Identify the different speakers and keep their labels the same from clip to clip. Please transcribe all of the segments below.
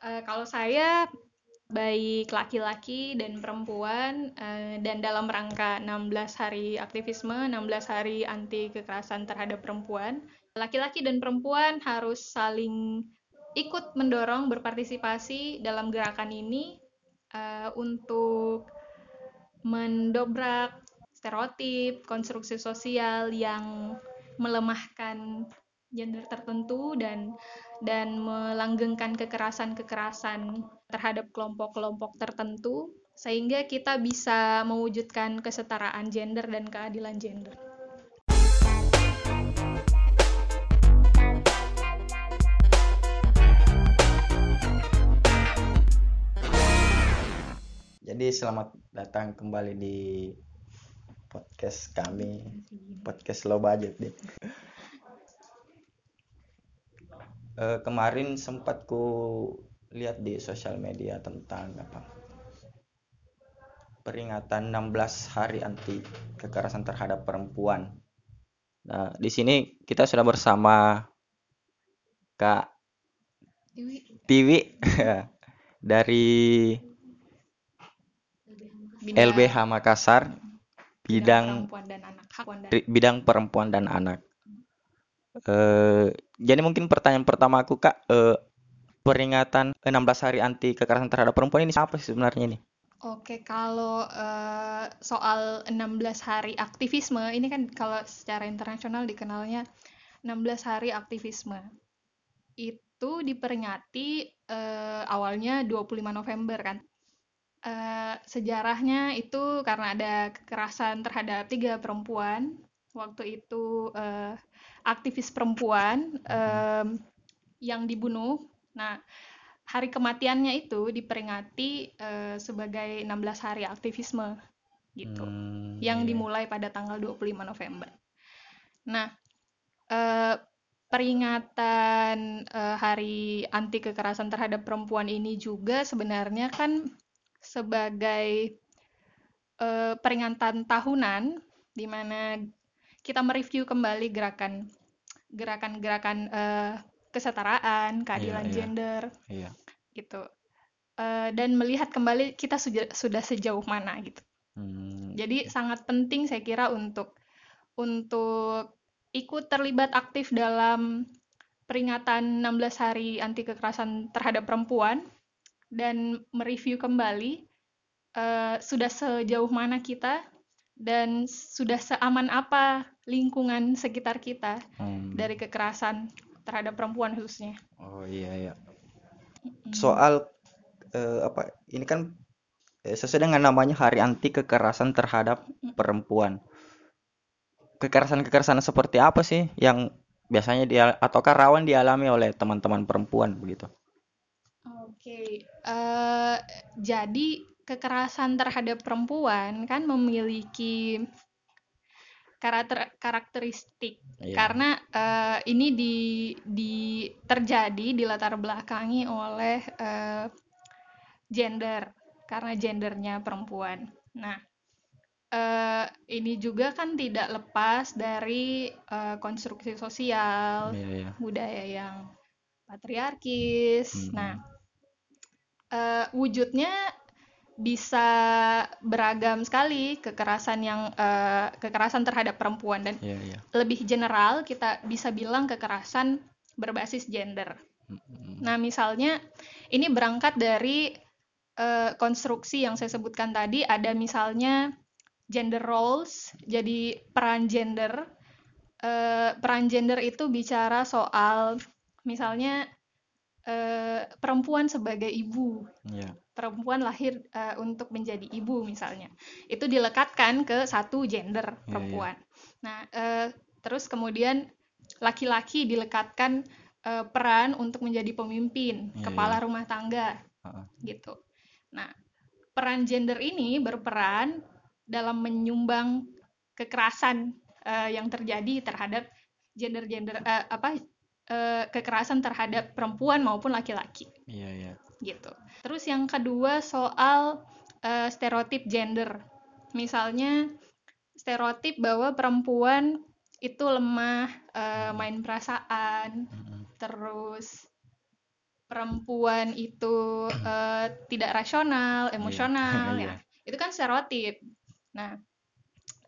Speaker 1: Eh, kalau saya baik laki-laki dan perempuan eh, dan dalam rangka 16 hari aktivisme, 16 hari anti kekerasan terhadap perempuan, laki-laki dan perempuan harus saling ikut mendorong berpartisipasi dalam gerakan ini eh, untuk mendobrak stereotip, konstruksi sosial yang melemahkan gender tertentu dan dan melanggengkan kekerasan-kekerasan terhadap kelompok-kelompok tertentu sehingga kita bisa mewujudkan kesetaraan gender dan keadilan gender.
Speaker 2: Jadi selamat datang kembali di podcast kami, podcast low budget deh. Eh, kemarin sempat ku lihat di sosial media tentang apa? Peringatan 16 hari anti kekerasan terhadap perempuan. Nah, di sini kita sudah bersama Kak Tiwi. Dari
Speaker 1: Bidang-
Speaker 2: LBH Makassar bidang
Speaker 1: perempuan dan anak. Hak. Perempuan dan-
Speaker 2: Ri- bidang perempuan dan anak. Eh, jadi mungkin pertanyaan pertama aku kak, eh, peringatan 16 hari anti kekerasan terhadap perempuan ini apa sih sebenarnya nih?
Speaker 1: Oke, kalau eh, soal 16 hari aktivisme, ini kan kalau secara internasional dikenalnya 16 hari aktivisme. Itu diperingati eh, awalnya 25 November kan. Eh, sejarahnya itu karena ada kekerasan terhadap tiga perempuan. Waktu itu eh, aktivis perempuan em, yang dibunuh. Nah, hari kematiannya itu diperingati eh, sebagai 16 hari aktivisme gitu
Speaker 2: Hmm,
Speaker 1: yang
Speaker 2: iya.
Speaker 1: dimulai pada tanggal 25 November. Nah, eh, peringatan eh, hari anti kekerasan terhadap perempuan ini juga sebenarnya kan sebagai eh, peringatan tahunan di mana kita mereview kembali gerakan gerakan-gerakan eh, kesetaraan, keadilan
Speaker 2: iya.
Speaker 1: gender
Speaker 2: Iya.
Speaker 1: gitu. Eh, dan melihat kembali kita sudah sudah sejauh mana gitu.
Speaker 2: Hmm,
Speaker 1: Jadi sangat penting saya kira untuk untuk ikut terlibat aktif dalam peringatan 16 hari anti kekerasan terhadap perempuan dan mereview kembali eh, sudah sejauh mana kita dan sudah seaman apa lingkungan sekitar kita
Speaker 2: hmm.
Speaker 1: dari kekerasan terhadap perempuan khususnya.
Speaker 2: Oh iya iya.
Speaker 1: Mm.
Speaker 2: Soal eh, apa? Ini kan eh, sesuai dengan namanya Hari Anti Kekerasan Terhadap Perempuan. Kekerasan-kekerasan seperti apa sih yang biasanya dia ataukah rawan dialami oleh teman-teman perempuan begitu?
Speaker 1: Oke, eh, jadi kekerasan terhadap perempuan kan memiliki karakter karakteristik
Speaker 2: Iya.
Speaker 1: karena eh, ini di di terjadi dilatar belakangi oleh eh, gender karena gendernya perempuan. Nah, eh, ini juga kan tidak lepas dari eh, konstruksi sosial,
Speaker 2: Iya iya.
Speaker 1: budaya yang patriarkis.
Speaker 2: Mhm.
Speaker 1: Nah, eh, wujudnya bisa beragam sekali kekerasan yang eh, kekerasan terhadap perempuan dan
Speaker 2: Iya iya.
Speaker 1: lebih general kita bisa bilang kekerasan berbasis gender. Nah, misalnya ini berangkat dari eh, konstruksi yang saya sebutkan tadi ada misalnya gender roles, jadi peran gender. Eh, peran gender itu bicara soal misalnya eh, perempuan sebagai ibu,
Speaker 2: Iya.
Speaker 1: perempuan lahir eh, untuk menjadi ibu misalnya. Itu dilekatkan ke satu gender
Speaker 2: Iya, iya.
Speaker 1: perempuan. Nah, eh, terus kemudian laki-laki dilekatkan eh, peran untuk menjadi pemimpin,
Speaker 2: Iya,
Speaker 1: kepala rumah tangga
Speaker 2: Heeh.
Speaker 1: gitu. Nah, peran gender ini berperan dalam menyumbang kekerasan eh, yang terjadi terhadap gender-gender eh, apa eh, kekerasan terhadap perempuan maupun laki-laki
Speaker 2: Iya iya.
Speaker 1: gitu. Terus yang kedua soal eh, stereotip gender. Misalnya stereotip bahwa perempuan itu lemah, eh, main perasaan,
Speaker 2: Mm-mm.
Speaker 1: terus perempuan itu eh, tidak rasional, emosional,
Speaker 2: Iya.
Speaker 1: ya. Itu kan stereotip. Nah,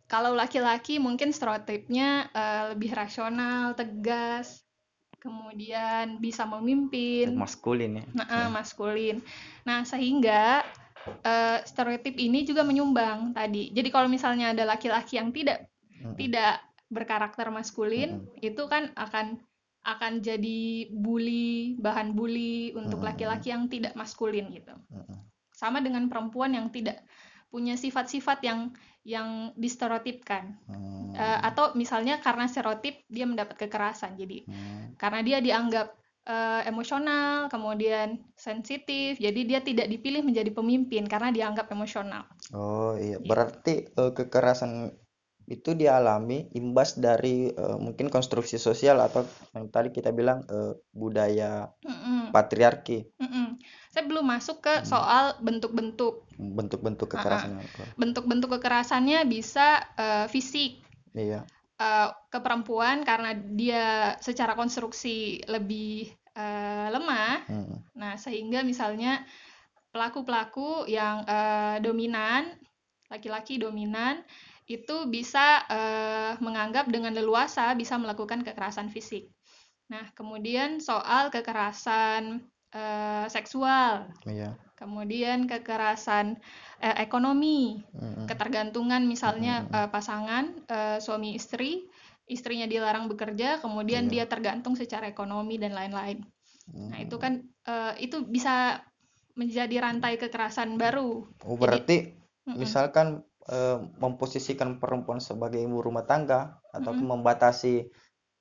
Speaker 1: kalau laki-laki mungkin stereotipnya eh, lebih rasional, tegas, kemudian bisa memimpin,
Speaker 2: maskulin ya
Speaker 1: nah, eh, maskulin. Nah, sehingga eh, stereotip ini juga menyumbang tadi. Jadi kalau misalnya ada laki-laki yang tidak
Speaker 2: Mm-mm.
Speaker 1: tidak berkarakter maskulin, itu kan akan akan jadi bully, bahan bully untuk laki-laki yang tidak maskulin gitu. Sama dengan perempuan yang tidak punya sifat-sifat yang yang distereotipkan.
Speaker 2: Hmm.
Speaker 1: Eh, atau misalnya karena stereotip dia mendapat kekerasan. Jadi
Speaker 2: Hmm.
Speaker 1: karena dia dianggap eh, emosional, kemudian sensitif, jadi dia tidak dipilih menjadi pemimpin karena dianggap emosional.
Speaker 2: Oh iya, berarti eh, kekerasan itu dialami imbas dari eh, mungkin konstruksi sosial atau yang tadi kita bilang eh, budaya
Speaker 1: Mm-mm,
Speaker 2: patriarki,
Speaker 1: mm-mm. Saya belum masuk ke soal bentuk-bentuk.
Speaker 2: bentuk-bentuk kekerasan.
Speaker 1: Bentuk-bentuk kekerasannya bisa eh, fisik,
Speaker 2: Iya.
Speaker 1: eh, ke perempuan karena dia secara konstruksi lebih eh, lemah.
Speaker 2: Hmm.
Speaker 1: Nah, sehingga misalnya pelaku-pelaku yang eh, dominan, laki-laki dominan, itu bisa eh, menganggap dengan leluasa bisa melakukan kekerasan fisik. Nah, kemudian soal kekerasan eh, seksual,
Speaker 2: Iya.
Speaker 1: kemudian kekerasan eh, ekonomi,
Speaker 2: Mm-mm.
Speaker 1: ketergantungan misalnya eh, pasangan eh, suami istri, istrinya dilarang bekerja, kemudian dia tergantung secara ekonomi dan lain-lain. Nah, itu kan eh, itu bisa menjadi rantai kekerasan baru.
Speaker 2: Oh, berarti
Speaker 1: Mm-mm.
Speaker 2: misalkan eh, memposisikan perempuan sebagai ibu rumah tangga atau membatasi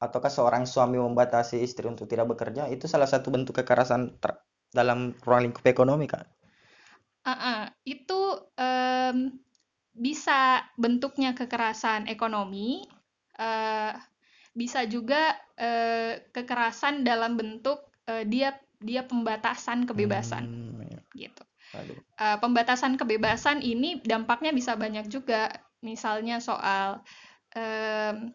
Speaker 2: ataukah seorang suami membatasi istri untuk tidak bekerja itu salah satu bentuk kekerasan ter- dalam ruang lingkup ekonomi, Kak.
Speaker 1: Ah, ah, itu em, bisa bentuknya kekerasan ekonomi, eh, bisa juga eh, kekerasan dalam bentuk eh, dia dia pembatasan kebebasan
Speaker 2: Hmm, iya.
Speaker 1: gitu.
Speaker 2: Aduh.
Speaker 1: Eh, pembatasan kebebasan ini dampaknya bisa banyak juga, misalnya soal em,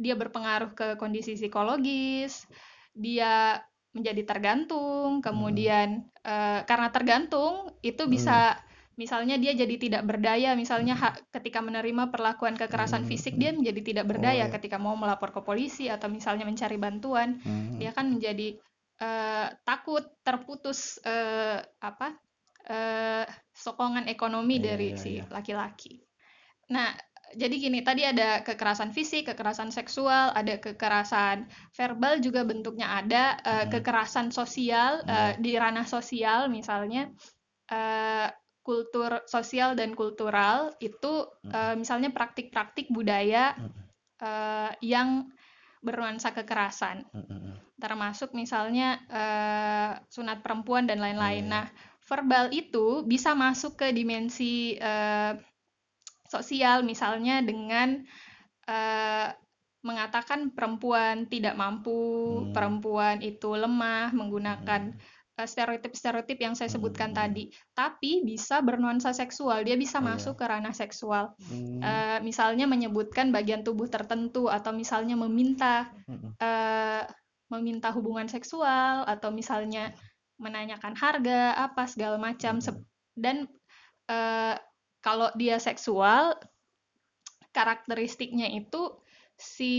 Speaker 1: dia berpengaruh ke kondisi psikologis, dia menjadi tergantung, kemudian eh, karena tergantung itu bisa misalnya dia jadi tidak berdaya, misalnya ha- ketika menerima perlakuan kekerasan fisik dia menjadi tidak berdaya
Speaker 2: iya.
Speaker 1: ketika mau melapor ke polisi atau misalnya mencari bantuan,
Speaker 2: Hmm.
Speaker 1: dia kan menjadi eh, takut terputus eh, apa eh, sokongan ekonomi
Speaker 2: Iya,
Speaker 1: dari
Speaker 2: iya,
Speaker 1: si
Speaker 2: iya.
Speaker 1: laki-laki. Nah, jadi gini, tadi ada kekerasan fisik, kekerasan seksual, ada kekerasan verbal juga bentuknya ada, eh, kekerasan sosial eh, di ranah sosial misalnya eh, kultur sosial dan kultural itu eh, misalnya praktik-praktik budaya eh, yang bernuansa kekerasan.
Speaker 2: Mm-mm.
Speaker 1: termasuk misalnya eh, sunat perempuan dan lain-lain. Nah, verbal itu bisa masuk ke dimensi eh, sosial, misalnya dengan eh, mengatakan perempuan tidak mampu,
Speaker 2: Hmm.
Speaker 1: perempuan itu lemah, menggunakan eh, stereotip-stereotip yang saya sebutkan tadi. Tapi bisa bernuansa seksual, dia bisa masuk ke ranah seksual.
Speaker 2: Hmm.
Speaker 1: Eh, misalnya menyebutkan bagian tubuh tertentu atau misalnya meminta eh, meminta hubungan seksual atau misalnya menanyakan harga apa segala macam dan eh, kalau dia seksual karakteristiknya itu si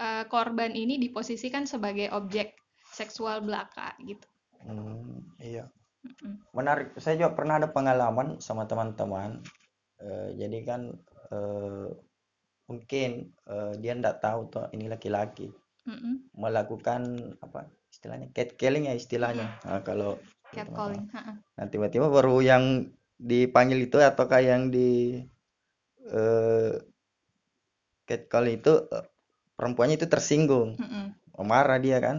Speaker 1: eh, korban ini diposisikan sebagai objek seksual belaka gitu.
Speaker 2: Hmm, iya.
Speaker 1: Mm-mm.
Speaker 2: Menarik. Saya juga pernah ada pengalaman sama teman-teman. Eh, jadi kan eh, mungkin eh, dia ndak tahu tuh ini laki-laki
Speaker 1: Mm-mm.
Speaker 2: melakukan apa istilahnya catcalling ya istilahnya. Nah, kalau
Speaker 1: Catcalling.
Speaker 2: nah tiba-tiba baru yang dipanggil itu ataukah yang di eh, catcall itu eh, perempuannya itu tersinggung.
Speaker 1: Mm-mm.
Speaker 2: marah dia kan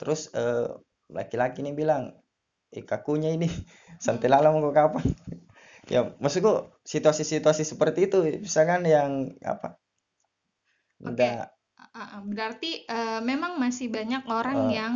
Speaker 2: terus eh, laki-laki ini bilang eh kakunya ini santai lala mau ke kapan ya maksudku situasi-situasi seperti itu misalkan yang apa
Speaker 1: Oke.
Speaker 2: nggak
Speaker 1: ah, berarti eh, memang masih banyak orang
Speaker 2: Eh.
Speaker 1: yang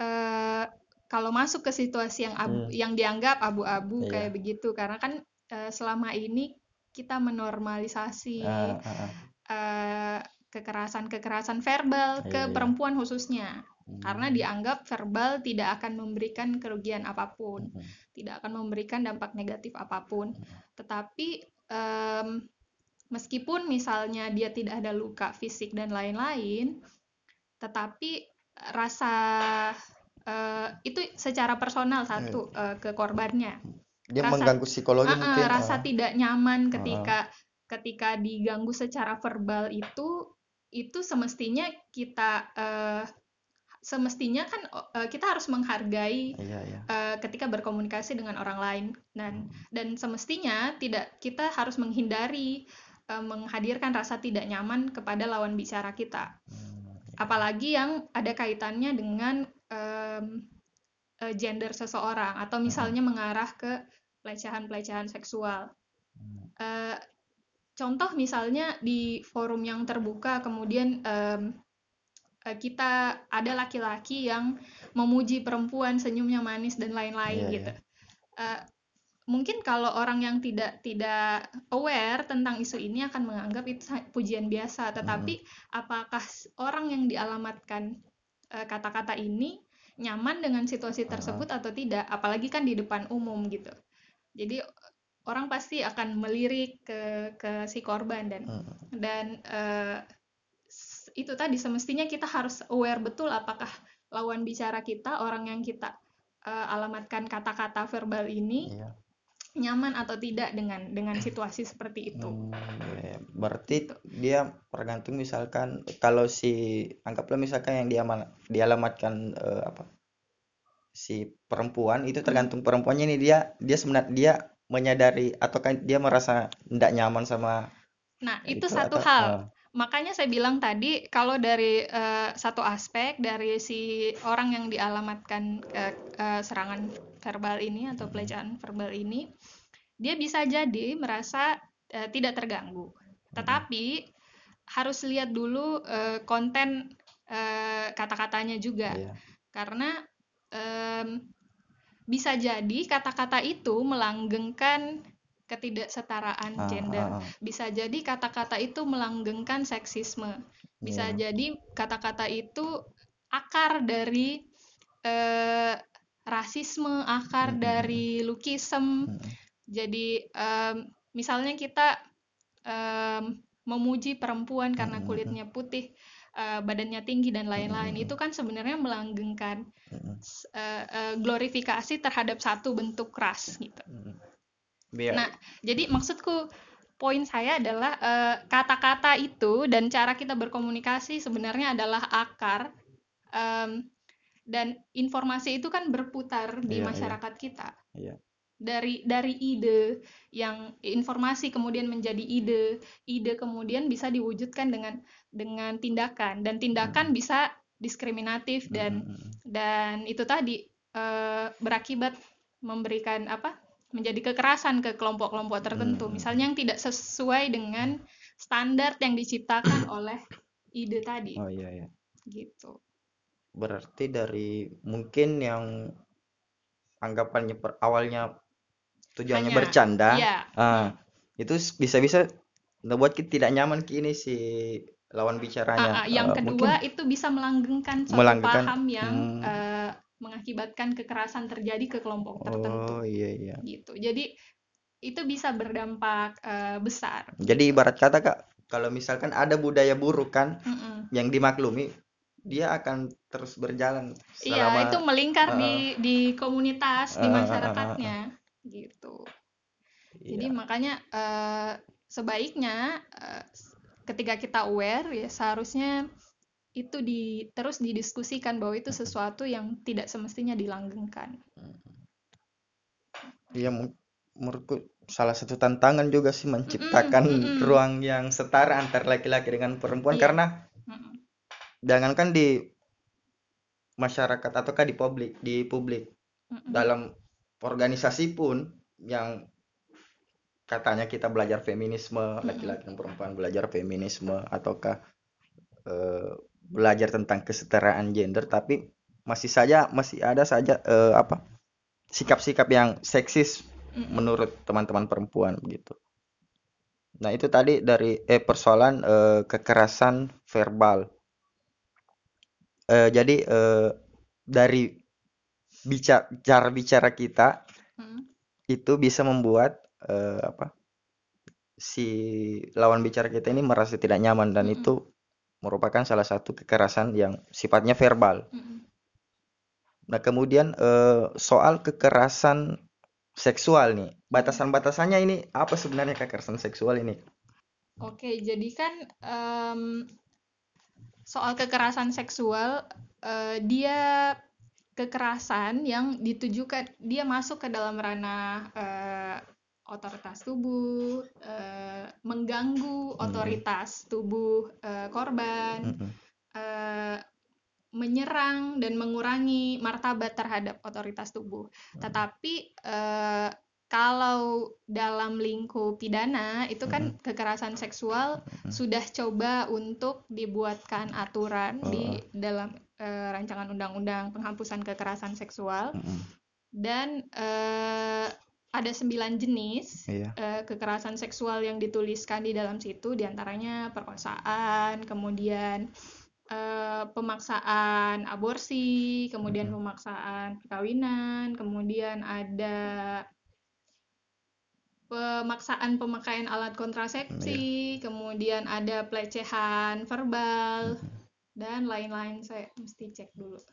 Speaker 1: eh, kalau masuk ke situasi yang abu- yang dianggap abu-abu
Speaker 2: Hmm. Iya.
Speaker 1: kayak begitu karena kan eh, selama ini kita menormalisasi
Speaker 2: ah, ah, ah.
Speaker 1: eh, kekerasan-kekerasan verbal
Speaker 2: Iya,
Speaker 1: ke
Speaker 2: iya.
Speaker 1: perempuan khususnya. karena
Speaker 2: Hmm.
Speaker 1: dianggap verbal tidak akan memberikan kerugian apa pun,
Speaker 2: Mm-mm.
Speaker 1: tidak akan memberikan dampak negatif apa pun.
Speaker 2: Hmm.
Speaker 1: Tetapi em, meskipun misalnya dia tidak ada luka fisik dan lain-lain, tetapi rasa eh, itu secara personal satu eh, ke korbannya.
Speaker 2: Dia
Speaker 1: Rasa-
Speaker 2: mengganggu psikologi
Speaker 1: ah,
Speaker 2: mungkin.
Speaker 1: rasa
Speaker 2: ah.
Speaker 1: tidak nyaman ketika ketika diganggu secara verbal itu itu semestinya kita eh, semestinya kan eh, kita harus menghargai
Speaker 2: Iya, iya.
Speaker 1: eh, ketika berkomunikasi dengan orang lain dan
Speaker 2: Hmm.
Speaker 1: dan semestinya tidak kita harus menghindari eh, menghadirkan rasa tidak nyaman kepada lawan bicara kita
Speaker 2: Hmm.
Speaker 1: apalagi yang ada kaitannya dengan eh, gender seseorang atau misalnya mengarah ke pelecehan-pelecehan seksual.
Speaker 2: Hmm.
Speaker 1: Eh, contoh misalnya di forum yang terbuka kemudian em, eh, kita ada laki-laki yang memuji perempuan senyumnya manis dan lain-lain
Speaker 2: Iya,
Speaker 1: gitu. Eh, mungkin kalau orang yang tidak tidak aware tentang isu ini akan menganggap itu pujian biasa. Tetapi apakah s- orang yang dialamatkan kata-kata ini nyaman dengan situasi
Speaker 2: Ah.
Speaker 1: tersebut atau tidak apalagi kan di depan umum gitu jadi orang pasti akan melirik ke ke si korban dan
Speaker 2: Hmm.
Speaker 1: dan eh, s- itu tadi semestinya kita harus aware betul apakah lawan bicara kita orang yang kita eh, alamatkan kata-kata verbal ini
Speaker 2: Iya.
Speaker 1: Nyaman atau tidak dengan dengan situasi seperti itu.
Speaker 2: Hmm, iya. Berarti dia tergantung misalkan kalau si anggaplah misalkan yang dia dialamatkan eh, apa si perempuan itu tergantung perempuannya ini dia dia sebenarnya dia menyadari atau kan dia merasa tidak nyaman sama
Speaker 1: Nah, itu,
Speaker 2: itu
Speaker 1: satu
Speaker 2: atau-
Speaker 1: hal.
Speaker 2: ah,
Speaker 1: Makanya saya bilang tadi kalau dari eh, satu aspek dari si orang yang dialamatkan eh, eh, serangan verbal ini atau pelecehan verbal ini, dia bisa jadi merasa eh, tidak terganggu. Tetapi harus lihat dulu eh, konten eh, kata-katanya juga.
Speaker 2: iya.
Speaker 1: karena em, bisa jadi kata-kata itu melanggengkan ketidaksetaraan
Speaker 2: Ah,
Speaker 1: gender.
Speaker 2: ah, ah.
Speaker 1: Bisa jadi kata-kata itu melanggengkan seksisme. Bisa
Speaker 2: Iya.
Speaker 1: jadi kata-kata itu akar dari eh, rasisme, akar
Speaker 2: Mm-mm.
Speaker 1: dari lukisme.
Speaker 2: Mm,
Speaker 1: Jadi em, misalnya kita em, memuji perempuan karena kulitnya putih, eh, badannya tinggi dan lain-lain, itu kan sebenarnya melanggengkan eh, eh, glorifikasi terhadap satu bentuk ras gitu.
Speaker 2: Biar
Speaker 1: Nah, jadi maksudku poin saya adalah eh, kata-kata itu dan cara kita berkomunikasi sebenarnya adalah akar em, dan informasi itu kan berputar di
Speaker 2: Iya, iya.
Speaker 1: masyarakat kita.
Speaker 2: Iya.
Speaker 1: Dari dari ide yang informasi kemudian menjadi ide, ide kemudian bisa diwujudkan dengan dengan tindakan dan tindakan bisa diskriminatif dan
Speaker 2: Mm, mm, mm.
Speaker 1: dan itu tadi eh, berakibat memberikan apa menjadi kekerasan ke kelompok-kelompok tertentu
Speaker 2: Hmm.
Speaker 1: misalnya yang tidak sesuai dengan standar yang diciptakan oleh ide tadi
Speaker 2: Oh iya iya.
Speaker 1: gitu
Speaker 2: Berarti dari mungkin yang anggapannya per, awalnya tujuannya
Speaker 1: Hanya-
Speaker 2: bercanda,
Speaker 1: Iya.
Speaker 2: ah, itu bisa-bisa membuat kita tidak nyaman ke ini si lawan bicaranya.
Speaker 1: Ah, ah, yang
Speaker 2: Eh,
Speaker 1: kedua
Speaker 2: mungkin
Speaker 1: itu bisa melanggengkan suatu
Speaker 2: Melanggengkan,
Speaker 1: paham yang
Speaker 2: hmm.
Speaker 1: eh, mengakibatkan kekerasan terjadi ke kelompok tertentu
Speaker 2: oh iya iya.
Speaker 1: gitu jadi itu bisa berdampak eh, besar
Speaker 2: Jadi ibarat kata Kak, kalau misalkan ada budaya buruk kan
Speaker 1: Mm-mm.
Speaker 2: yang dimaklumi, dia akan terus berjalan
Speaker 1: Iya,
Speaker 2: selama
Speaker 1: itu melingkar
Speaker 2: Ah,
Speaker 1: di di komunitas, di
Speaker 2: Ah, ah, ah, ah,
Speaker 1: masyarakatnya, gitu. Jadi
Speaker 2: Iya.
Speaker 1: makanya eh, sebaiknya eh, ketika kita aware ya seharusnya itu di terus didiskusikan bahwa itu sesuatu yang tidak semestinya dilanggengkan.
Speaker 2: Iya, men- menurutku salah satu tantangan juga sih menciptakan
Speaker 1: mm-mm.
Speaker 2: ruang yang setara antar laki-laki dengan perempuan
Speaker 1: Iya.
Speaker 2: karena jangankan di masyarakat ataukah di publik di publik dalam organisasi pun yang katanya kita belajar feminisme laki-laki dan perempuan belajar feminisme ataukah eh, belajar tentang kesetaraan gender tapi masih saja masih ada saja eh, apa sikap-sikap yang seksis
Speaker 1: Mm-mm.
Speaker 2: menurut teman-teman perempuan begitu. Nah, itu tadi dari eh persoalan eh, kekerasan verbal. eh, jadi eh, dari bicara cara bicara kita
Speaker 1: Mm,
Speaker 2: itu bisa membuat eh, apa si lawan bicara kita ini merasa tidak nyaman dan
Speaker 1: Mm-mm.
Speaker 2: itu merupakan salah satu kekerasan yang sifatnya verbal. Nah, kemudian eh, soal kekerasan seksual nih, batasan-batasannya ini apa sebenarnya kekerasan seksual ini?
Speaker 1: Oke, jadi kan em, soal kekerasan seksual, eh, dia kekerasan yang ditujukan, dia masuk ke dalam ranah eh, otoritas tubuh, eh, mengganggu
Speaker 2: Hmm.
Speaker 1: otoritas tubuh eh, korban, eh, menyerang dan mengurangi martabat terhadap otoritas tubuh. Tetapi eh, kalau dalam lingkup pidana itu kan kekerasan seksual sudah coba untuk dibuatkan aturan di dalam eh, rancangan undang-undang penghapusan kekerasan seksual dan eh, ada sembilan jenis
Speaker 2: Iya.
Speaker 1: eh, kekerasan seksual yang dituliskan di dalam situ di antaranya perkosaan, kemudian eh, pemaksaan aborsi, kemudian pemaksaan perkawinan, kemudian ada pemaksaan pemakaian alat kontrasepsi, kemudian ada pelecehan verbal dan lain-lain. Saya mesti cek dulu.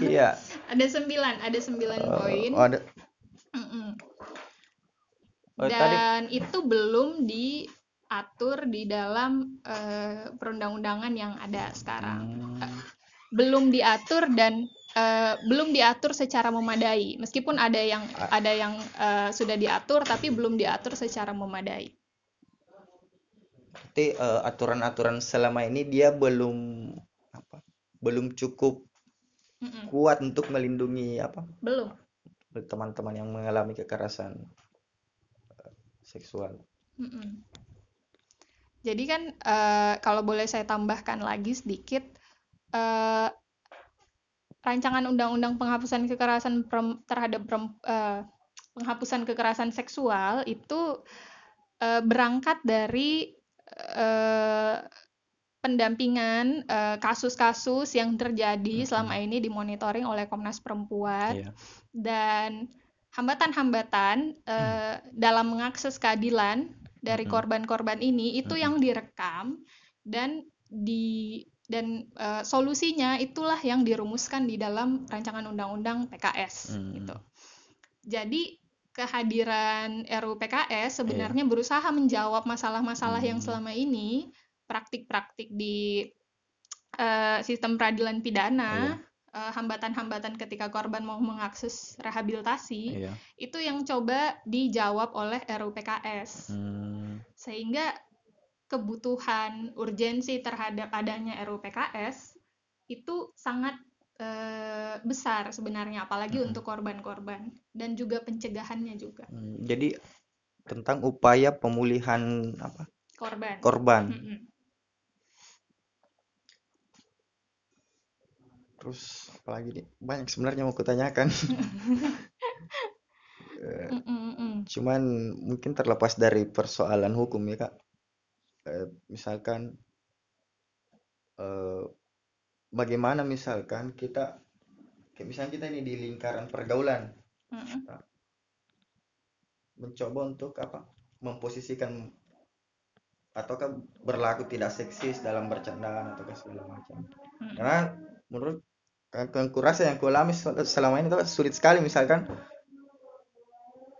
Speaker 2: Iya.
Speaker 1: Ada sembilan, ada sembilan poin.
Speaker 2: Oh, ada
Speaker 1: Mm-mm.
Speaker 2: Oh, tadi
Speaker 1: Dan itu belum diatur di dalam eh, perundang-undangan yang ada sekarang.
Speaker 2: Hmm,
Speaker 1: Belum diatur dan eh, belum diatur secara memadai. Meskipun ada yang ada yang eh, sudah diatur tapi belum diatur secara memadai.
Speaker 2: Berarti eh, aturan-aturan selama ini dia belum apa? Belum cukup
Speaker 1: Mm-mm.
Speaker 2: kuat untuk melindungi apa?
Speaker 1: Belum.
Speaker 2: teman-teman yang mengalami kekerasan eh, seksual.
Speaker 1: Mm-mm. Jadi kan eh, kalau boleh saya tambahkan lagi sedikit eh, rancangan undang-undang penghapusan kekerasan perem- terhadap perem- eh, penghapusan kekerasan seksual itu eh, berangkat dari eh, pendampingan eh, kasus-kasus yang terjadi selama ini dimonitoring oleh Komnas Perempuan
Speaker 2: Iya.
Speaker 1: dan hambatan-hambatan eh, dalam mengakses keadilan dari
Speaker 2: Mm.
Speaker 1: korban-korban ini itu
Speaker 2: Mm.
Speaker 1: yang direkam dan di dan eh, solusinya itulah yang dirumuskan di dalam rancangan undang-undang PKS
Speaker 2: Mm.
Speaker 1: gitu. Jadi kehadiran RUU PKS sebenarnya
Speaker 2: Iya.
Speaker 1: berusaha menjawab masalah-masalah yang
Speaker 2: Mm.
Speaker 1: selama ini praktik-praktik di eh, sistem peradilan pidana
Speaker 2: Iya.
Speaker 1: eh, hambatan-hambatan ketika korban mau mengakses rehabilitasi
Speaker 2: Iya.
Speaker 1: itu yang coba dijawab oleh RUU PKS
Speaker 2: Hmm,
Speaker 1: sehingga kebutuhan urgensi terhadap adanya RUU PKS itu sangat eh, besar sebenarnya apalagi
Speaker 2: Mm-mm.
Speaker 1: untuk korban-korban dan juga pencegahannya juga
Speaker 2: hmm, Jadi tentang upaya pemulihan apa?
Speaker 1: korban.
Speaker 2: korban.
Speaker 1: Mm-mm.
Speaker 2: Terus apalagi nih? Banyak sebenarnya mau kutanyakan. Eh. Cuman mungkin terlepas dari persoalan hukum ya Kak. Eh, misalkan eh, bagaimana misalkan kita kayak misalnya kita ini di lingkaran pergaulan
Speaker 1: Mm-mm.
Speaker 2: mencoba untuk apa memposisikan ataukah berlaku tidak seksis dalam bercandaan atau segala macam
Speaker 1: Mm-mm.
Speaker 2: karena menurut yang yang kurasa yang kualami sel- selama ini tuh sulit sekali misalkan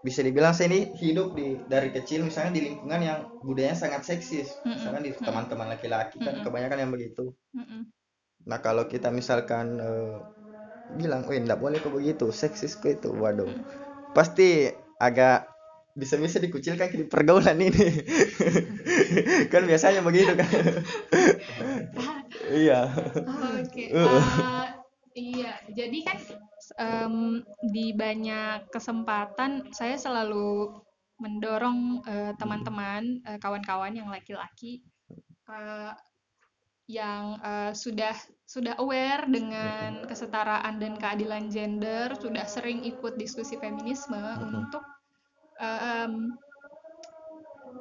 Speaker 2: bisa dibilang saya ini hidup di dari kecil misalnya di lingkungan yang budayanya sangat seksis
Speaker 1: Mm-mm.
Speaker 2: misalkan di teman-teman laki-laki kan kebanyakan yang begitu. Nah kalau kita misalkan eh, bilang weh enggak boleh kok begitu seksis kok itu. Waduh. Pasti agak bisa-bisa dikucilkan di pergaulan ini. Kan biasanya begitu kan? Iya.
Speaker 1: Oke,
Speaker 2: Uh.
Speaker 1: eh, iya. Jadi kan em, di banyak kesempatan saya selalu mendorong eh, teman-teman, eh, kawan-kawan yang laki-laki eh, yang eh, sudah sudah aware dengan kesetaraan dan keadilan gender, sudah sering ikut diskusi feminisme
Speaker 2: Mhm.
Speaker 1: untuk em,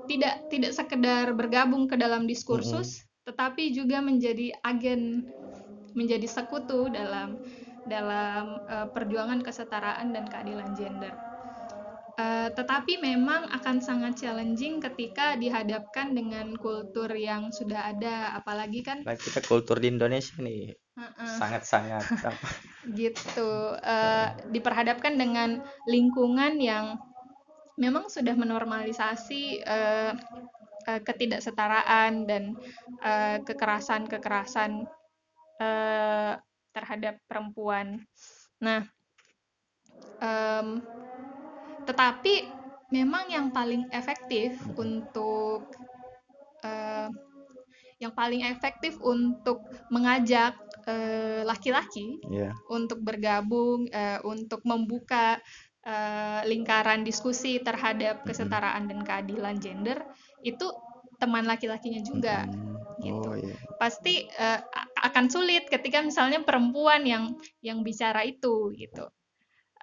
Speaker 1: tidak tidak sekedar bergabung ke dalam diskursus, tetapi juga menjadi agen menjadi sekutu dalam dalam uh, perjuangan kesetaraan dan keadilan gender. Uh, tetapi memang akan sangat challenging ketika dihadapkan dengan kultur yang sudah ada, apalagi kan.
Speaker 2: Nah, kita kultur di Indonesia nih sangat-sangat uh -uh.
Speaker 1: gitu, uh, diperhadapkan dengan lingkungan yang memang sudah menormalisasi uh, uh, ketidaksetaraan dan kekerasan-kekerasan uh, terhadap perempuan. Nah, um, tetapi memang yang paling efektif untuk uh, yang paling efektif untuk mengajak laki-laki uh, yeah. untuk bergabung, uh, untuk membuka uh, lingkaran diskusi terhadap kesetaraan dan keadilan gender itu teman laki-lakinya juga. Hmm gitu. Oh, iya. Pasti uh, akan sulit ketika misalnya perempuan yang yang bicara itu gitu.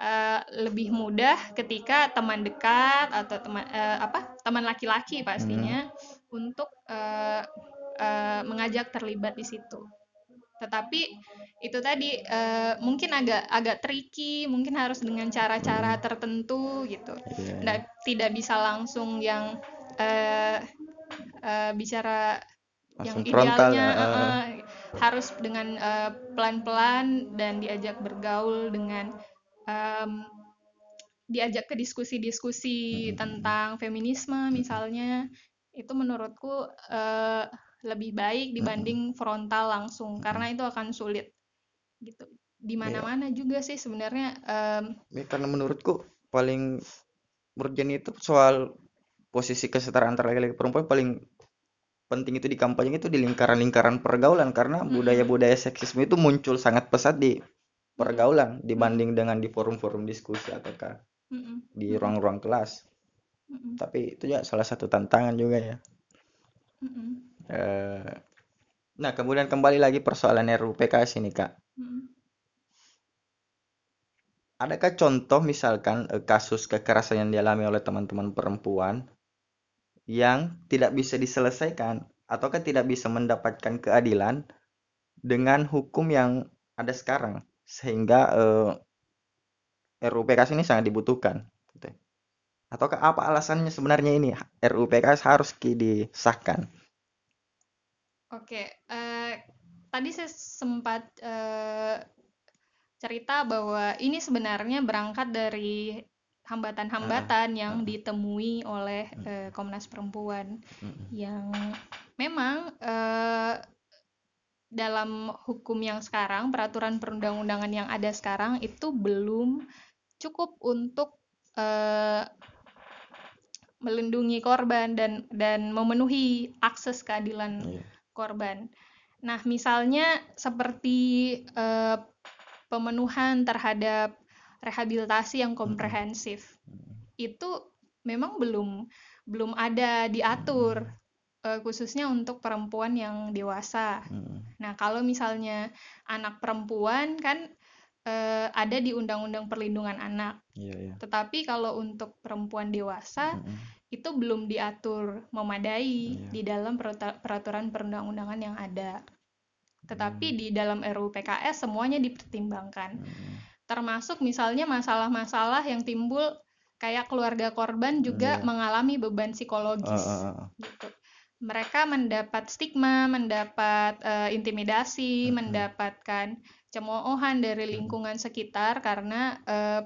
Speaker 1: Uh, lebih mudah ketika teman dekat atau teman uh, apa teman laki-laki pastinya hmm. untuk uh, uh, mengajak terlibat di situ. Tetapi itu tadi uh, mungkin agak agak tricky, mungkin harus dengan cara-cara hmm. tertentu gitu. Yeah. Nggak, tidak bisa langsung yang uh, uh, bicara yang idealnya uh, uh, harus dengan pelan-pelan uh, dan diajak bergaul dengan um, diajak ke diskusi-diskusi hmm. tentang feminisme misalnya itu menurutku uh, lebih baik dibanding frontal langsung karena itu akan sulit gitu di iya. mana-mana yeah. juga sih sebenarnya um,
Speaker 2: ya, karena menurutku paling urgent itu soal posisi kesetaraan antara laki-laki perempuan paling penting itu di kampanye itu di lingkaran-lingkaran pergaulan karena budaya-budaya seksisme itu muncul sangat pesat di pergaulan dibanding dengan di forum-forum diskusi ataukah di ruang-ruang kelas. Tapi itu ya salah satu tantangan juga ya. Uh, nah kemudian kembali lagi persoalan RUU PKS ini kak. Adakah contoh misalkan eh, kasus kekerasan yang dialami oleh teman-teman perempuan yang tidak bisa diselesaikan ataukah tidak bisa mendapatkan keadilan dengan hukum yang ada sekarang sehingga uh, eh, RUU PKS ini sangat dibutuhkan gitu. ataukah apa alasannya sebenarnya ini RUU PKS harus disahkan?
Speaker 1: Oke uh, tadi saya sempat uh, cerita bahwa ini sebenarnya berangkat dari hambatan-hambatan yang ditemui oleh uh, Komnas Perempuan uh, yang memang uh, dalam hukum yang sekarang peraturan perundang-undangan yang ada sekarang itu belum cukup untuk uh, melindungi korban dan dan memenuhi akses keadilan yeah. korban. Nah, misalnya seperti uh, pemenuhan terhadap rehabilitasi yang komprehensif itu memang belum belum ada diatur uh, khususnya untuk perempuan yang dewasa. Nah kalau misalnya anak perempuan kan uh, ada di Undang-Undang Perlindungan Anak, yeah, yeah. tetapi kalau untuk perempuan dewasa itu belum diatur memadai yeah. di dalam peraturan perundang-undangan yang ada. Tetapi hmm. di dalam RUU PKS semuanya dipertimbangkan termasuk misalnya masalah-masalah yang timbul kayak keluarga korban juga yeah. mengalami beban psikologis uh, uh, uh. gitu mereka mendapat stigma, mendapat uh, intimidasi, -hmm. mendapatkan cemoohan dari lingkungan sekitar karena uh,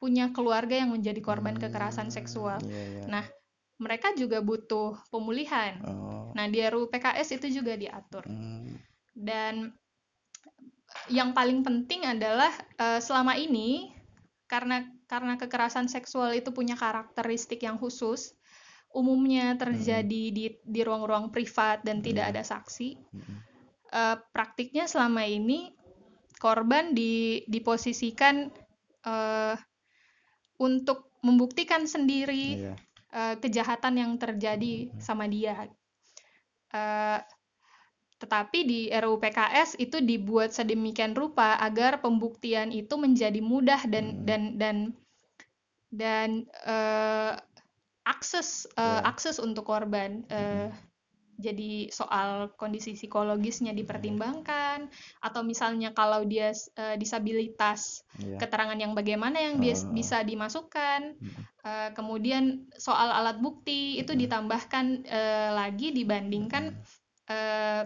Speaker 1: punya keluarga yang menjadi korban hmm, kekerasan seksual. Yeah, yeah. Nah, mereka juga butuh pemulihan. Oh. Nah, di RUU PKS itu juga diatur. Hmm. Dan yang paling penting adalah uh, selama ini karena karena kekerasan seksual itu punya karakteristik yang khusus umumnya terjadi hmm. di di ruang-ruang privat dan hmm. tidak ada saksi hmm. uh, praktiknya selama ini korban di diposisikan uh, untuk membuktikan sendiri yeah. uh, kejahatan yang terjadi hmm. sama dia uh, tetapi di RUU PKS itu dibuat sedemikian rupa agar pembuktian itu menjadi mudah dan hmm. dan dan dan uh, akses uh, yeah. akses untuk korban uh, jadi soal kondisi psikologisnya dipertimbangkan atau misalnya kalau dia eh, disabilitas
Speaker 2: Iya.
Speaker 1: keterangan yang bagaimana yang bis-
Speaker 2: Oh.
Speaker 1: bisa dimasukkan. Eh, kemudian soal alat bukti itu ditambahkan eh, lagi dibandingkan eh,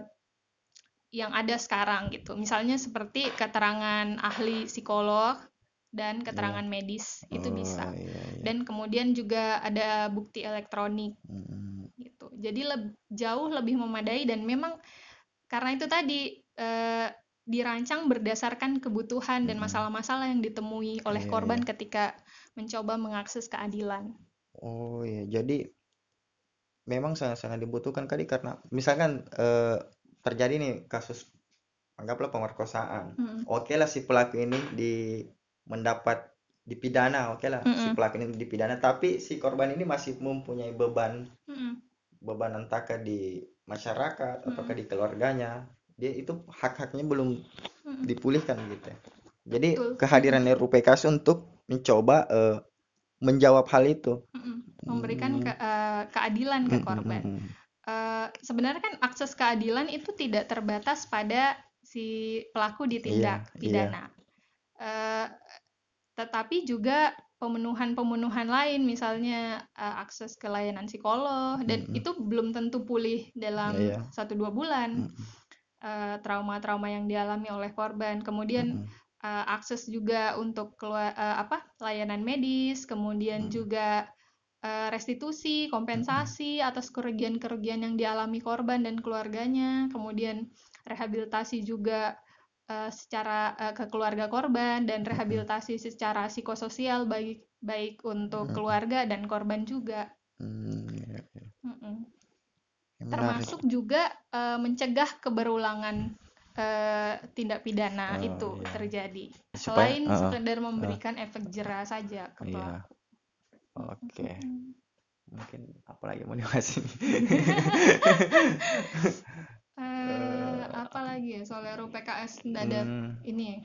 Speaker 1: yang ada sekarang gitu misalnya seperti keterangan ahli psikolog dan keterangan medis itu
Speaker 2: Oh,
Speaker 1: bisa
Speaker 2: iya, iya.
Speaker 1: dan kemudian juga ada bukti elektronik
Speaker 2: Mm,
Speaker 1: gitu. Jadi leb- jauh lebih memadai dan memang karena itu tadi eh, dirancang berdasarkan kebutuhan dan
Speaker 2: Mm-mm.
Speaker 1: masalah-masalah yang ditemui oleh
Speaker 2: Iya,
Speaker 1: korban ketika mencoba mengakses keadilan.
Speaker 2: Oh iya, jadi memang sangat-sangat dibutuhkan kali karena misalkan eh, terjadi nih kasus anggaplah pemerkosaan.
Speaker 1: Mm,
Speaker 2: Oke lah si pelaku ini di mendapat dipidana, oke lah si
Speaker 1: Mm-mm.
Speaker 2: pelaku ini dipidana, tapi si korban ini masih mempunyai beban
Speaker 1: mm,
Speaker 2: beban entahkah di masyarakat ataukah
Speaker 1: Mm-mm.
Speaker 2: di keluarganya. Dia itu hak-haknya belum
Speaker 1: mm,
Speaker 2: dipulihkan gitu. ya. Jadi
Speaker 1: Betul.
Speaker 2: kehadiran RUPKS untuk mencoba eh, menjawab hal itu.
Speaker 1: mm, memberikan
Speaker 2: Hmm.
Speaker 1: ke- eh, keadilan ke
Speaker 2: Mm, mm,
Speaker 1: korban.
Speaker 2: mm, mm.
Speaker 1: Eh, sebenarnya kan akses keadilan itu tidak terbatas pada si pelaku ditindak
Speaker 2: Iya, iya.
Speaker 1: pidana. Eh, tetapi juga pemenuhan-pemenuhan lain misalnya eh, akses ke layanan psikolog dan
Speaker 2: Mm-mm.
Speaker 1: itu belum tentu pulih dalam
Speaker 2: Iya.
Speaker 1: satu dua bulan.
Speaker 2: Mm,
Speaker 1: Eh, trauma-trauma yang dialami oleh korban. Kemudian
Speaker 2: mm,
Speaker 1: eh, akses juga untuk keluar eh, apa layanan medis. Kemudian
Speaker 2: Mm.
Speaker 1: juga eh, restitusi kompensasi atas kerugian-kerugian yang dialami korban dan keluarganya. Kemudian rehabilitasi juga eh, secara eh, ke keluarga korban dan rehabilitasi secara psikososial baik baik untuk
Speaker 2: Mm.
Speaker 1: keluarga dan korban juga
Speaker 2: mm, iya, iya.
Speaker 1: Mm-mm.
Speaker 2: Menarik.
Speaker 1: termasuk juga eh, mencegah keberulangan eh, tindak pidana
Speaker 2: Oh,
Speaker 1: itu
Speaker 2: iya.
Speaker 1: terjadi
Speaker 2: Supaya-
Speaker 1: selain
Speaker 2: uh-uh.
Speaker 1: sekedar memberikan efek jerah saja ke
Speaker 2: Iya. Oke.
Speaker 1: Mm.
Speaker 2: Mungkin apa lagi mau dibahas ini?
Speaker 1: Eh, apa lagi ya soal RUU PKS nggak ada
Speaker 2: Hmm,
Speaker 1: ini ya.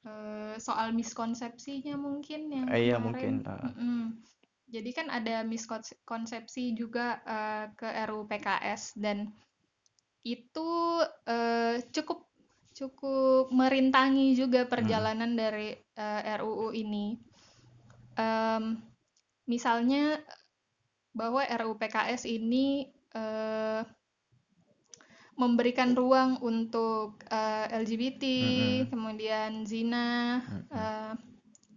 Speaker 1: Eh, soal miskonsepsinya mungkin yang
Speaker 2: Eh, iya,
Speaker 1: kemarin.
Speaker 2: mungkin, uh.
Speaker 1: Mm-mm. Jadi kan ada miskonsepsi juga eh, ke RUU PKS dan itu eh, cukup cukup merintangi juga perjalanan dari eh, RUU ini. Em, misalnya bahwa RUU PKS ini eh, memberikan ruang untuk eh, LGBT,
Speaker 2: Mm-mm.
Speaker 1: kemudian zina,
Speaker 2: Mm-mm.
Speaker 1: eh,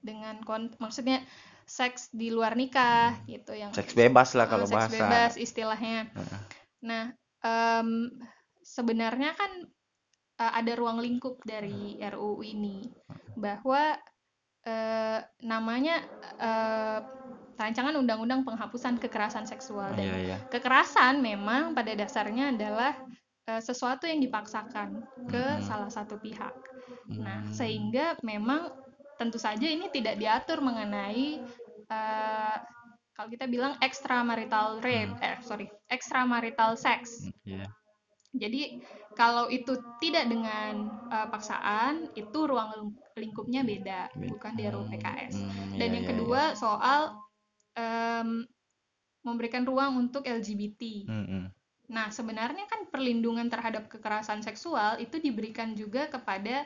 Speaker 1: dengan kon- maksudnya seks di luar nikah gitu yang
Speaker 2: Seks bebas lah kalau
Speaker 1: seks
Speaker 2: bahasa.
Speaker 1: bebas istilahnya.
Speaker 2: Heeh.
Speaker 1: Nah, em, sebenarnya kan eh, ada ruang lingkup dari RUU ini bahwa eh, namanya eh, rancangan undang-undang penghapusan kekerasan seksual dan
Speaker 2: Iya, iya.
Speaker 1: kekerasan memang pada dasarnya adalah sesuatu yang dipaksakan ke
Speaker 2: Mm-mm.
Speaker 1: salah satu pihak. Nah,
Speaker 2: Hmm.
Speaker 1: sehingga memang tentu saja ini tidak diatur mengenai eh, kalau kita bilang extramarital rape, eh sorry, extramarital sex.
Speaker 2: Hmm, Iya.
Speaker 1: Jadi kalau itu tidak dengan eh, paksaan, itu ruang ling- lingkupnya beda,
Speaker 2: Be-
Speaker 1: bukan di RUU PKS.
Speaker 2: Hmm,
Speaker 1: Dan
Speaker 2: iya,
Speaker 1: yang
Speaker 2: iya,
Speaker 1: kedua soal em, memberikan ruang untuk LGBT.
Speaker 2: iya. Hmm, hmm.
Speaker 1: Nah, sebenarnya kan perlindungan terhadap kekerasan seksual itu diberikan juga kepada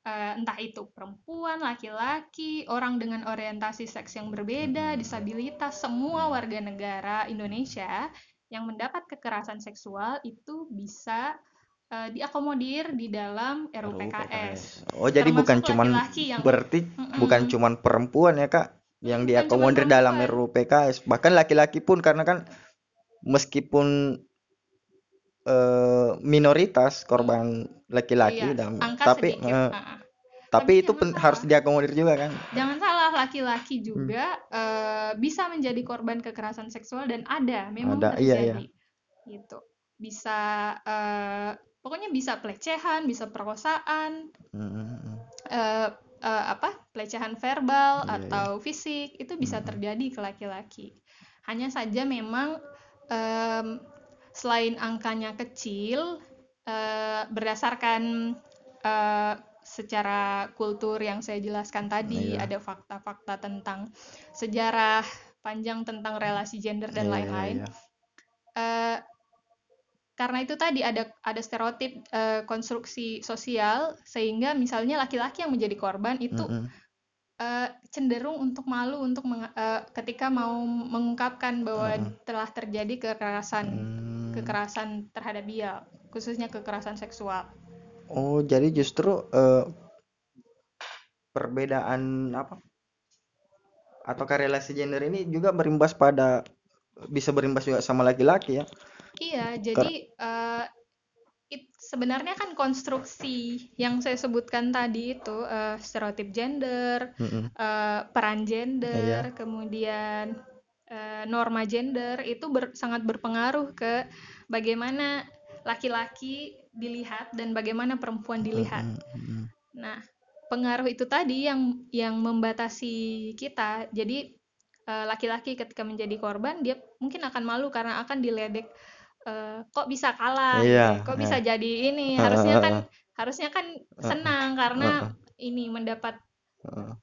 Speaker 1: eh, entah itu perempuan, laki-laki, orang dengan orientasi seks yang berbeda,
Speaker 2: Mm-mm.
Speaker 1: disabilitas, semua warga negara Indonesia yang mendapat kekerasan seksual itu bisa eh, diakomodir di dalam RUU
Speaker 2: RUU
Speaker 1: PKS.
Speaker 2: Oh, jadi
Speaker 1: Termasuk
Speaker 2: bukan cuman
Speaker 1: laki-laki yang-
Speaker 2: berarti
Speaker 1: Mm-mm.
Speaker 2: bukan cuman perempuan ya, Kak, yang
Speaker 1: Bukan
Speaker 2: diakomodir dalam
Speaker 1: perempuan.
Speaker 2: RUU PKS. Bahkan laki-laki pun karena kan meskipun eh, minoritas korban laki-laki
Speaker 1: Iya,
Speaker 2: dan
Speaker 1: angka
Speaker 2: tapi
Speaker 1: sedikit.
Speaker 2: eh,
Speaker 1: ah, ah.
Speaker 2: tapi
Speaker 1: Tapi
Speaker 2: itu
Speaker 1: jangan
Speaker 2: pen-
Speaker 1: salah.
Speaker 2: harus diakomodir juga kan.
Speaker 1: Jangan salah, laki-laki
Speaker 2: Hmm.
Speaker 1: juga eh, bisa menjadi korban kekerasan seksual dan ada, memang
Speaker 2: Ada, iya, iya.
Speaker 1: terjadi. Gitu. Bisa eh, pokoknya bisa pelecehan, bisa perkosaan,
Speaker 2: Mm-mm.
Speaker 1: eh, eh, apa? pelecehan verbal
Speaker 2: Iya, iya.
Speaker 1: atau fisik itu bisa
Speaker 2: Mm-mm.
Speaker 1: terjadi ke laki-laki. Hanya saja memang em, selain angkanya kecil eh, berdasarkan eh, secara kultur yang saya jelaskan tadi
Speaker 2: Iya.
Speaker 1: ada fakta-fakta tentang sejarah panjang tentang relasi gender dan
Speaker 2: Iya, iya,
Speaker 1: lain-lain
Speaker 2: iya.
Speaker 1: eh, karena itu tadi ada ada stereotip eh, konstruksi sosial sehingga misalnya laki-laki yang menjadi korban itu
Speaker 2: Mm-mm.
Speaker 1: Eh, cenderung untuk malu untuk eh, ketika mau mengungkapkan bahwa
Speaker 2: Mm-mm.
Speaker 1: telah terjadi kekerasan
Speaker 2: Hmm.
Speaker 1: kekerasan terhadap dia khususnya kekerasan seksual
Speaker 2: Oh, jadi justru eh, perbedaan apa? Atau relasi gender ini juga berimbas pada bisa berimbas juga sama laki-laki ya.
Speaker 1: Iya, jadi eh, it- sebenarnya kan konstruksi yang saya sebutkan tadi itu eh, stereotip gender,
Speaker 2: Mm-mm.
Speaker 1: eh, peran gender,
Speaker 2: Iya.
Speaker 1: kemudian eh, norma gender itu ber- sangat berpengaruh ke bagaimana laki-laki dilihat dan bagaimana perempuan dilihat.
Speaker 2: Mm-mm, mm-mm.
Speaker 1: Nah, pengaruh itu tadi yang yang membatasi kita. Jadi laki-laki ketika menjadi korban dia mungkin akan malu karena akan diledek eh, kok bisa kalah
Speaker 2: Iya,
Speaker 1: gitu, kok bisa
Speaker 2: iya.
Speaker 1: jadi ini.
Speaker 2: Heeh,
Speaker 1: Harusnya kan harusnya kan senang karena ini mendapat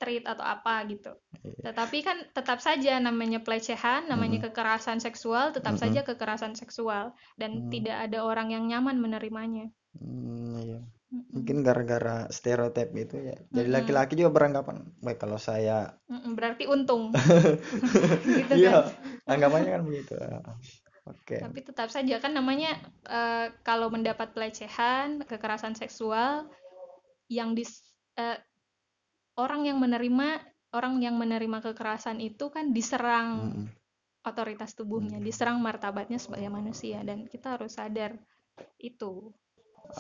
Speaker 1: treat atau apa gitu.
Speaker 2: Iya.
Speaker 1: Tetapi kan tetap saja namanya pelecehan, namanya
Speaker 2: Mm-mm.
Speaker 1: kekerasan seksual, tetap
Speaker 2: Mm-mm.
Speaker 1: saja kekerasan seksual dan
Speaker 2: Hmm.
Speaker 1: tidak ada orang yang nyaman menerimanya.
Speaker 2: Hmm, iya. Mungkin gara-gara stereotip itu ya. Jadi
Speaker 1: Mm-mm.
Speaker 2: laki-laki juga beranggapan, baik kalau saya
Speaker 1: berarti untung. gitu
Speaker 2: Iya,
Speaker 1: kan.
Speaker 2: anggapannya kan begitu. Oke.
Speaker 1: Tapi tetap saja kan namanya eh, kalau mendapat pelecehan, kekerasan seksual yang dis eh, orang yang menerima orang yang menerima kekerasan itu kan diserang
Speaker 2: Mm-mm.
Speaker 1: otoritas tubuhnya,
Speaker 2: Hmm.
Speaker 1: diserang martabatnya sebagai manusia dan kita harus sadar itu.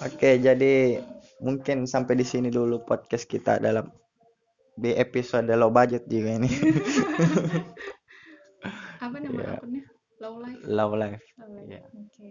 Speaker 2: Oke, jadi mungkin sampai di sini dulu podcast kita dalam di episode low budget juga ini.
Speaker 1: Apa nama
Speaker 2: Iya.
Speaker 1: akunnya? Low life.
Speaker 2: Low life.
Speaker 1: Low life.
Speaker 2: Iya.
Speaker 1: Oke.